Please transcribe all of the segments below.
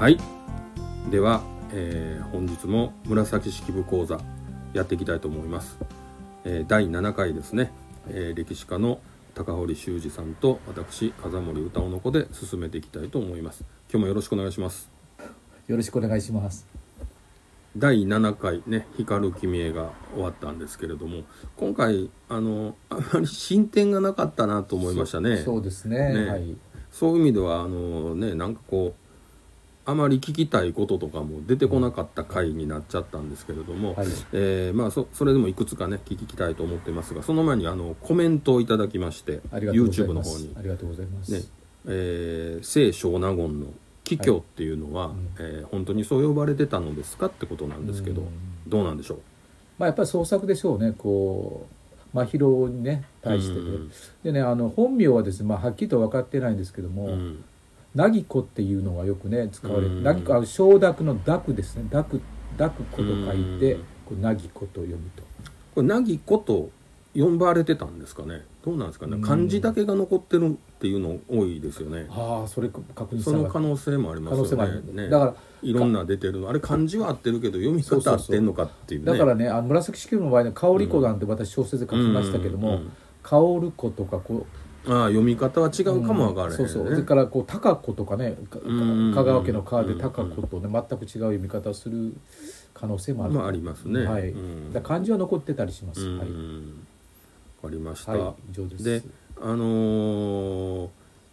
はい。では、えー本日も紫式部講座やっていきたいと思います、えー第7回ですね、えー歴史家の高堀修二さんと私風森歌男の子で進めていきたいと思います。今日もよろしくお願いします。よろしくお願いします。第7回ね「光る君へ」が終わったんですけれども今回あのあまり進展がなかったなと思いましたね。そそうですね。ね。はい。そういう意味ではあのねなんかこうあまり聞きたいこととかも出てこなかった回になっちゃったんですけれども、はい。えーまあそそれでもいくつかね聞きたいと思ってますがその前にあのコメントをいただきまして YouTube の。方にありがとうございます。ねえー聖少納言の帰居っていうのは、うんえー本当にそう呼ばれてたのですかってことなんですけど、うんどうなんでしょう？まあやっぱり創作でしょうね。こう真宙にね対してで、うんでねあの本名はですねまあはっきりと分かってないんですけども、うん凪子っていうのがよくね使われうん。て、凪子あの承諾の諾ですね。諾諾子と書いてうん。こう凪子と読むと。これ凪子と呼ばれてたんですかね？どうなんですかね？うん。漢字だけが残ってるっていうの多いですよね、ああそれ確認その可能性もありま可能すよ性もある、ね。ね。だからいろんな出てるの。あれ漢字は合ってるけど読み方合ってんのかっていうね。だからねあの紫式部の場合ね香り子なんて私小説で書きましたけども、香る子とかこうああ読み方は違うかもわからへんね、そうそう。それからこう高子とかねかうん。香川家の川で高子とね全く違う読み方をする可能性もある、まあありますね。はい、うん。だ漢字は残ってたりします、うん。はい、わかりました、はい、以上です。であのー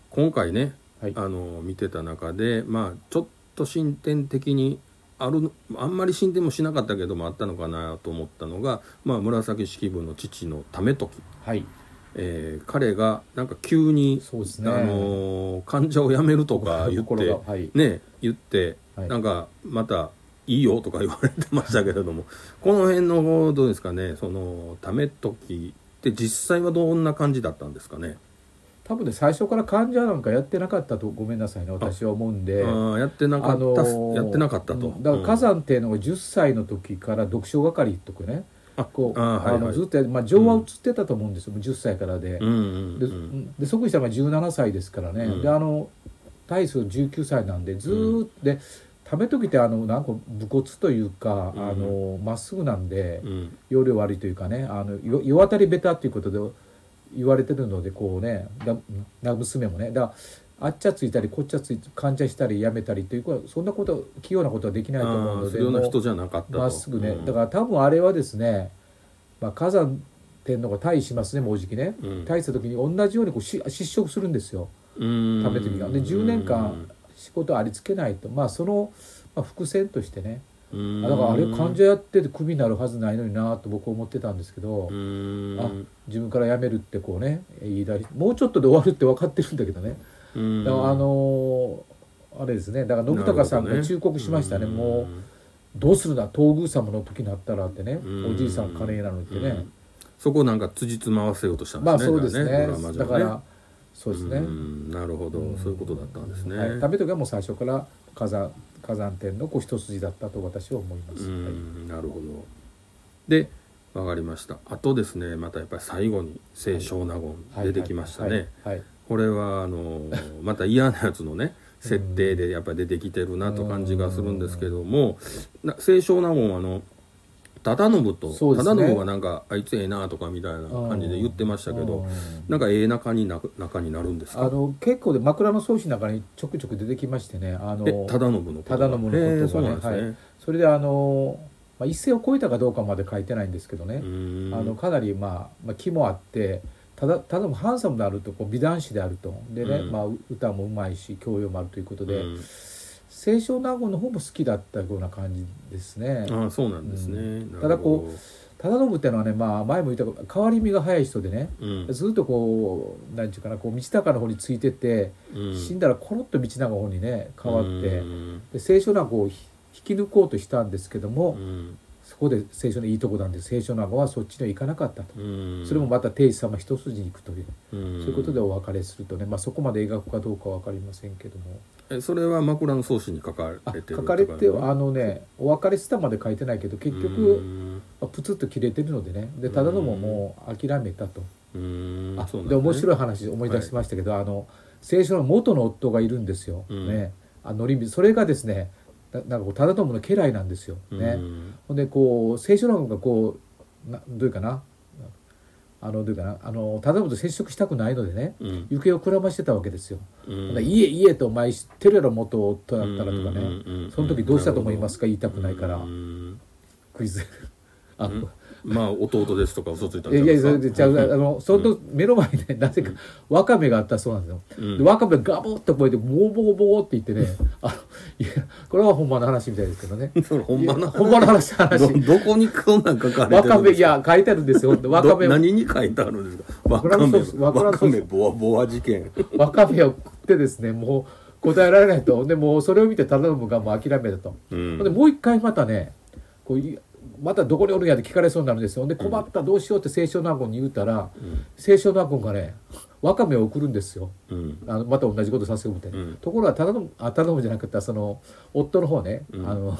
今回ね、はい。あのー見てた中でまあちょっと進展的にあるあんまり進展もしなかったけどもあったのかなと思ったのが、まあ、紫式部の父の為時、はいえー彼がなんか急に、ね。あのー患者を辞めるとか言っ心てがはい。ね言って、はい。なんかまたいいよとか言われてましたけれどもこの辺のどうですかねその為時って実際はどんな感じだったんですかね？多分ね最初から患者なんかやってなかったとごめんなさいね私は思うんで。やってなかった、あのーやってなかったと、うん。だから火山っていうのが10歳の時から読書係とかねあこうあのずっとやまあ情は映ってたと思うんですよ、もう10歳からで、うんうんでうん。で即位したのが17歳ですからね、うん。であの大数19歳なんでずーっと、でため時ってあのなんか武骨というかうん。あのまっすぐなんでうん。要領悪いというかねあのよ世渡りベタっていうことで言われてるのでこうねだな娘もね。だからあっちゃついたりこっちゃつい患者したりやめたりということはそんなこと器用なことはできないと思うのでまっすぐね、うん。だから多分あれはですね、まあ、火山天皇が退位しますねもうじきね、うん。退位した時に同じようにこうし失職するんですよ。うん。食べ時がで10年間仕事ありつけないとまあその、まあ、伏線としてね。だからあれ患者やっててクビになるはずないのになと僕は思ってたんですけど、うん。あ自分から辞めるってこうね言いだりもうちょっとで終わるって分かってるんだけどねあのーあれですね。だから信孝さんが忠告しましたね。なるほもうどうするな東宮様の時になったらってね。うん。おじいさん金なのってね、うん。そこをなんか辻褄合わせようとしたんですね。まあそうですね。ドラマ上だからそうですね、うん。なるほど、そういうことだったんですね、はい、食べ時はもう最初から火山火山天のこう一筋だったと私は思います、うはい。んなるほど。でわかりました。あとですねまたやっぱり最後に清少納言出てきましたね、はい。はいこれはあの また嫌なやつのね設定でやっぱり出てきてるなと感じがするんですけどもな清少納言はあの忠信と忠信はなんかあいつええなとかみたいな感じで言ってましたけどうん。なんかええ仲にな仲になるんですか？あの結構で枕草子の中にちょくちょく出てきましてねあのえ忠信の忠信のことがすね、はい。それであの、まあ、一世を超えたかどうかまで書いてないんですけどね、うん。あのかなり、まあ、まあ気もあってただただハンサムであるとこう美男子であると。でね、うん。まあ、歌もうまいし教養もあるということで、うん。清少納言の方も好きだったような感じですね。ああそうなんですね、うん。ただこ忠信っていうのはね、まあ、前も言ったけど変わり身が早い人でね、うん。ずっとこう何て言うかなこう道高の方についてて、うん。死んだらコロッと道長の方にね変わって、うん。で清少納言をひ引き抜こうとしたんですけども、うんそこで清少のいいとこなんで清少納言はそっちには行かなかったと、うん。それもまた定子様一筋に行くという、うん。そういうことでお別れするとね、まあ、そこまで描くかどうかは分かりませんけども。えそれは枕草子に書かあれてる書かれてあのねお別れしたまで書いてないけど結う局ん。まあプツッと切れてるのでね。で忠信ももう諦めたと。うん。あそうなんで面白いい話思い出しましたけど、あの清少の元の夫がいるんですよ、うん。ね。あのり水それがですねななんかこう忠信の家来なんですよ。ね。うん。ほんでこう清少納言がこうなどういうかな？あのどういうかな？あの忠信と接触したくないのでねうん。行方をくらましてたわけですよ。うん。ほんで家家とお前知ってるやろ元夫だったらとかね、その時どうしたと思いますか？言いたくないから、うんクイズ。あ、まあ弟ですとか嘘ついたんいやいやですか？それでちゃうあのその目の前にねなぜかわかめがあったそうなんですよ、うん。でわかめガボッとこえてボーボーボーって言ってねあのいやこれは本場の話みたいですけどね。それほんまのいや本場の話。話どどこにこんなん書かれてるんですか？わかめいや書いてあるんですよ。わかめど何に書いてあるんですか？わわかめわからんわかめボワボワ事件。わかめを食ってですねもう答えられないと。でもうそれを見て忠信がもう諦めたと、うん。でもう一回またねこういまたどこにおるんやって聞かれそうになるんですよ。で困ったどうしようって清少納言に言うたら、清少納言がねわかめを送るんですよ。うん。あのまた同じことさせようみたいな、うん。ところが忠信あ忠信じゃなくてその夫の方ね、うん。あの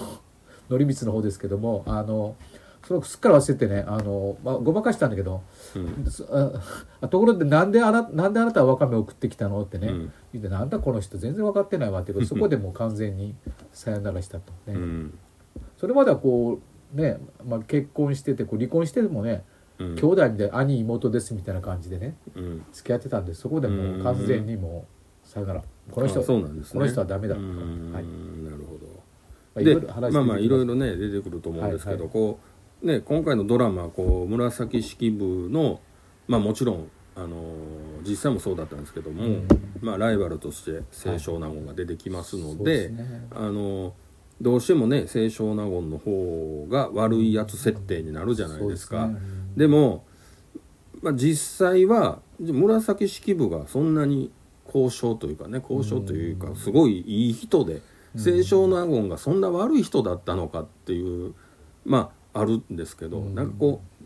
則光の方ですけどもあのそれをすっから忘れてねあの、まあ、ごまかしたんだけど、ああ ところでなんであななんであなたはわかめを送ってきたの？ってね、うん。言ってなんだこの人全然分かってないわっていうことでそこでもう完全にさよならしたとね、うん。それまではこうね、まあ、結婚しててこう離婚してもね、うん。兄弟みたいな兄妹ですみたいな感じでねうん。付き合ってたんでそこでもう完全にもうさよなら。この人あそうなんですね。この人はダメだとうん。はい。なるほど。まあいでまあまあいろいろろね出てくると思うんですけど、はいはい。こうね今回のドラマこう紫式部のまあもちろんあのー実際もそうだったんですけども、うん。まあライバルとして清少納言が出てきますのそうで,、ですね。あのーどうしてもね清少納言の方が悪いやつ設定になるじゃないですか。ですね。でも、まあ、実際は紫式部がそんなに交渉というかね交渉というかすごいいい人で清少納言がそんな悪い人だったのかっていうまああるんですけど、うん。なんかこう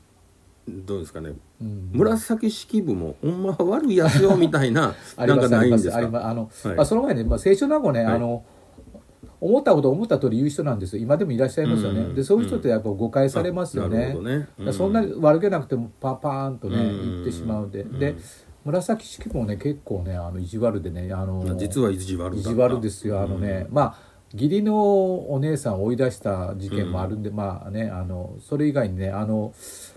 どうですかね。うん。紫式部もほんまは悪いやつよみたいな ありなんかないんですあの、はい。まあ、その前に、まあ、清少納言ね、はい。あの思ったこと思った通り言う人なんですよ。今でもいらっしゃいますよね、うんでそういう人ってやっぱ誤解されますよね。ね。だからそんなに悪気なくてもパパーンとね、うん言ってしまうんで、うんで紫式部もね結構ねあの意地悪でねあの実は意地悪意地悪ですよあのね、まあ義理のお姉さんを追い出した事件もあるんで、まあねあのそれ以外にねあの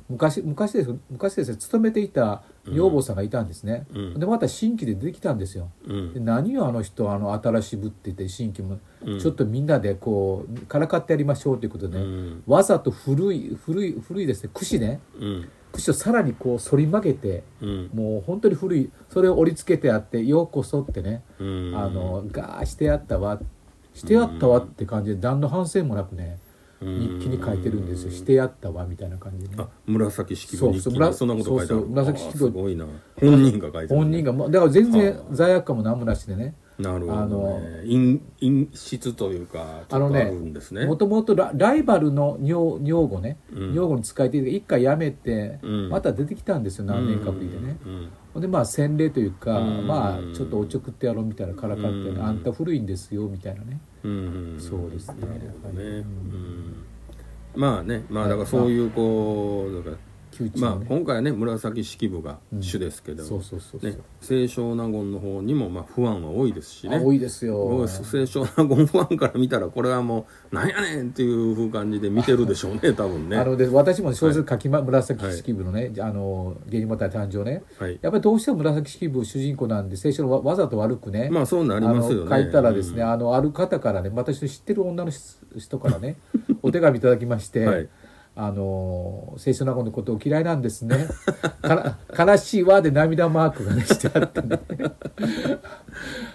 昔昔です昔ですね勤めていた女房さんがいたんですね、うん。でまた新規で出てきたんですよ、うん。で何よあの人あの新しぶってて新規も、うん。ちょっとみんなでこうからかってやりましょうということでね、うん。わざと古い古い古いですね。櫛ね。うん。櫛をさらにこう反り曲げてうん。もう本当に古い。それを折り付けてあってようこそってね、うん。あのガーしてやったわしてやったわって感じで何の反省もなくね日記に書いてるんですよ。してやったわみたいな感じでね。あ紫式部日記。そんなこと書いてある。そうそう紫式部あすごいな。本人が書いてる本人がまだから全然罪悪感も何もなしでねなるほど、ね、あの陰陰湿というかあるんですね。もともとラライバルの女女房ね、うん。女房に使えて一回辞めて、うん。また出てきたんですよ何年かぶりでね、うん。ほんでまあ洗礼というか、うん。まあちょっとおちょくってやろうみたいなからかって、うん。あんた古いんですよみたいなね、そうですねなるほどね、まあねまあだからそういうこうだからまあ今回はね紫式部が主ですけど、そうそうそうそう、ね清少納言の方にもまあ不安は多いですしね。あ多いですよ。清少納言ファンから見たらこれはもうなんやねんっていう感じで見てるでしょうね 多分ね。あので私も小説書きま、紫式部のね、あの芸人また誕生ね。はい。やっぱりどうしても紫式部主人公なんで聖書のわわざと悪くね、まあそうなりますよね。書いたらですね、うん。あのある方からね私の知ってる女の人からね お手紙いただきまして、はいあの聖書納言のことを嫌いなんですね。から悲しいわで涙マークがねしてあってね。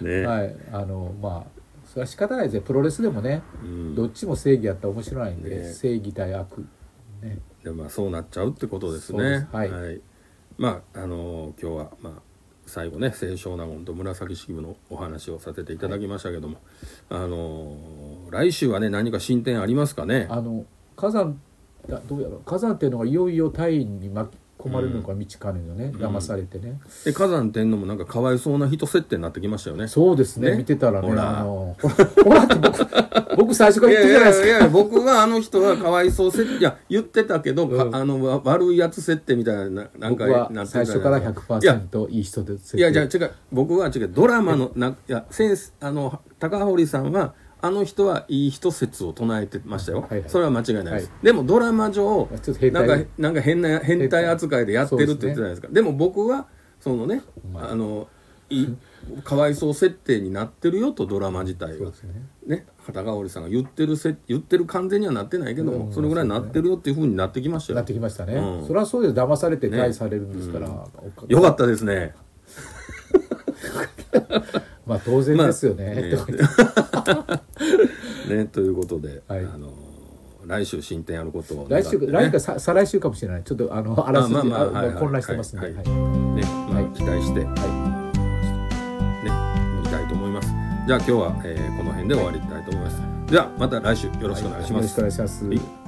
ね、はい。あのまあそれは仕方ないですよプロレスでもね、うん。どっちも正義やったら面白いんで、ね。正義対悪。ね。でまあそうなっちゃうってことですね。す。はい。まああの今日はまあ最後ね清少納言と紫式部のお話をさせていただきましたけども、あの来週はね何か進展ありますかね？あの火山だどうやろう。火山っていうのがいよいよタイに巻き込まれるのか道かね。のね、騙されてね、で火山天皇もなんかかわいそうな人設定になってきましたよね。そうですねね見てたらねほら。あのほらって僕僕最初かいら言ってるじゃないですか。やいや僕はあの人はかわいそう設定いや言ってたけど、かうん。あのわ悪いやつ設定みたいなななんか。僕は最初からいや。100%いい人ですいやじゃあ違う。僕は違う。ドラマのないやセンスあの高堀さんはあの人はいい人説を唱えてましたよ、はいはい。それは間違いないです、はい。でもドラマ上なんかなんか変な変態扱いでやってるって言ってたじゃないですか。でも僕はそのね、まあ。あのいかわいそう設定になってるよとドラマ自体は。ね。ね高堀さんが言ってるせ言ってる完全にはなってないけども、うんそれぐらいなってるよっていうふうになってきましたよ。なってきましたね、うん。それはそうです。騙されてね返されるんですから、よかったですね まあ当然ですよね、まあね。ねということで、はい。あの来週進展あることをね。来週かさ再来週かもしれない。ちょっとあのあらすじ、まあまあまああはい。はい混乱してますんで、はいはい。ねまあはい。期待して、ねは見たいと思います。じゃあ今日は、えーこの辺で終わりたいと思います。じゃあまた来週よろしくお願いします、よろしくお願いします、はい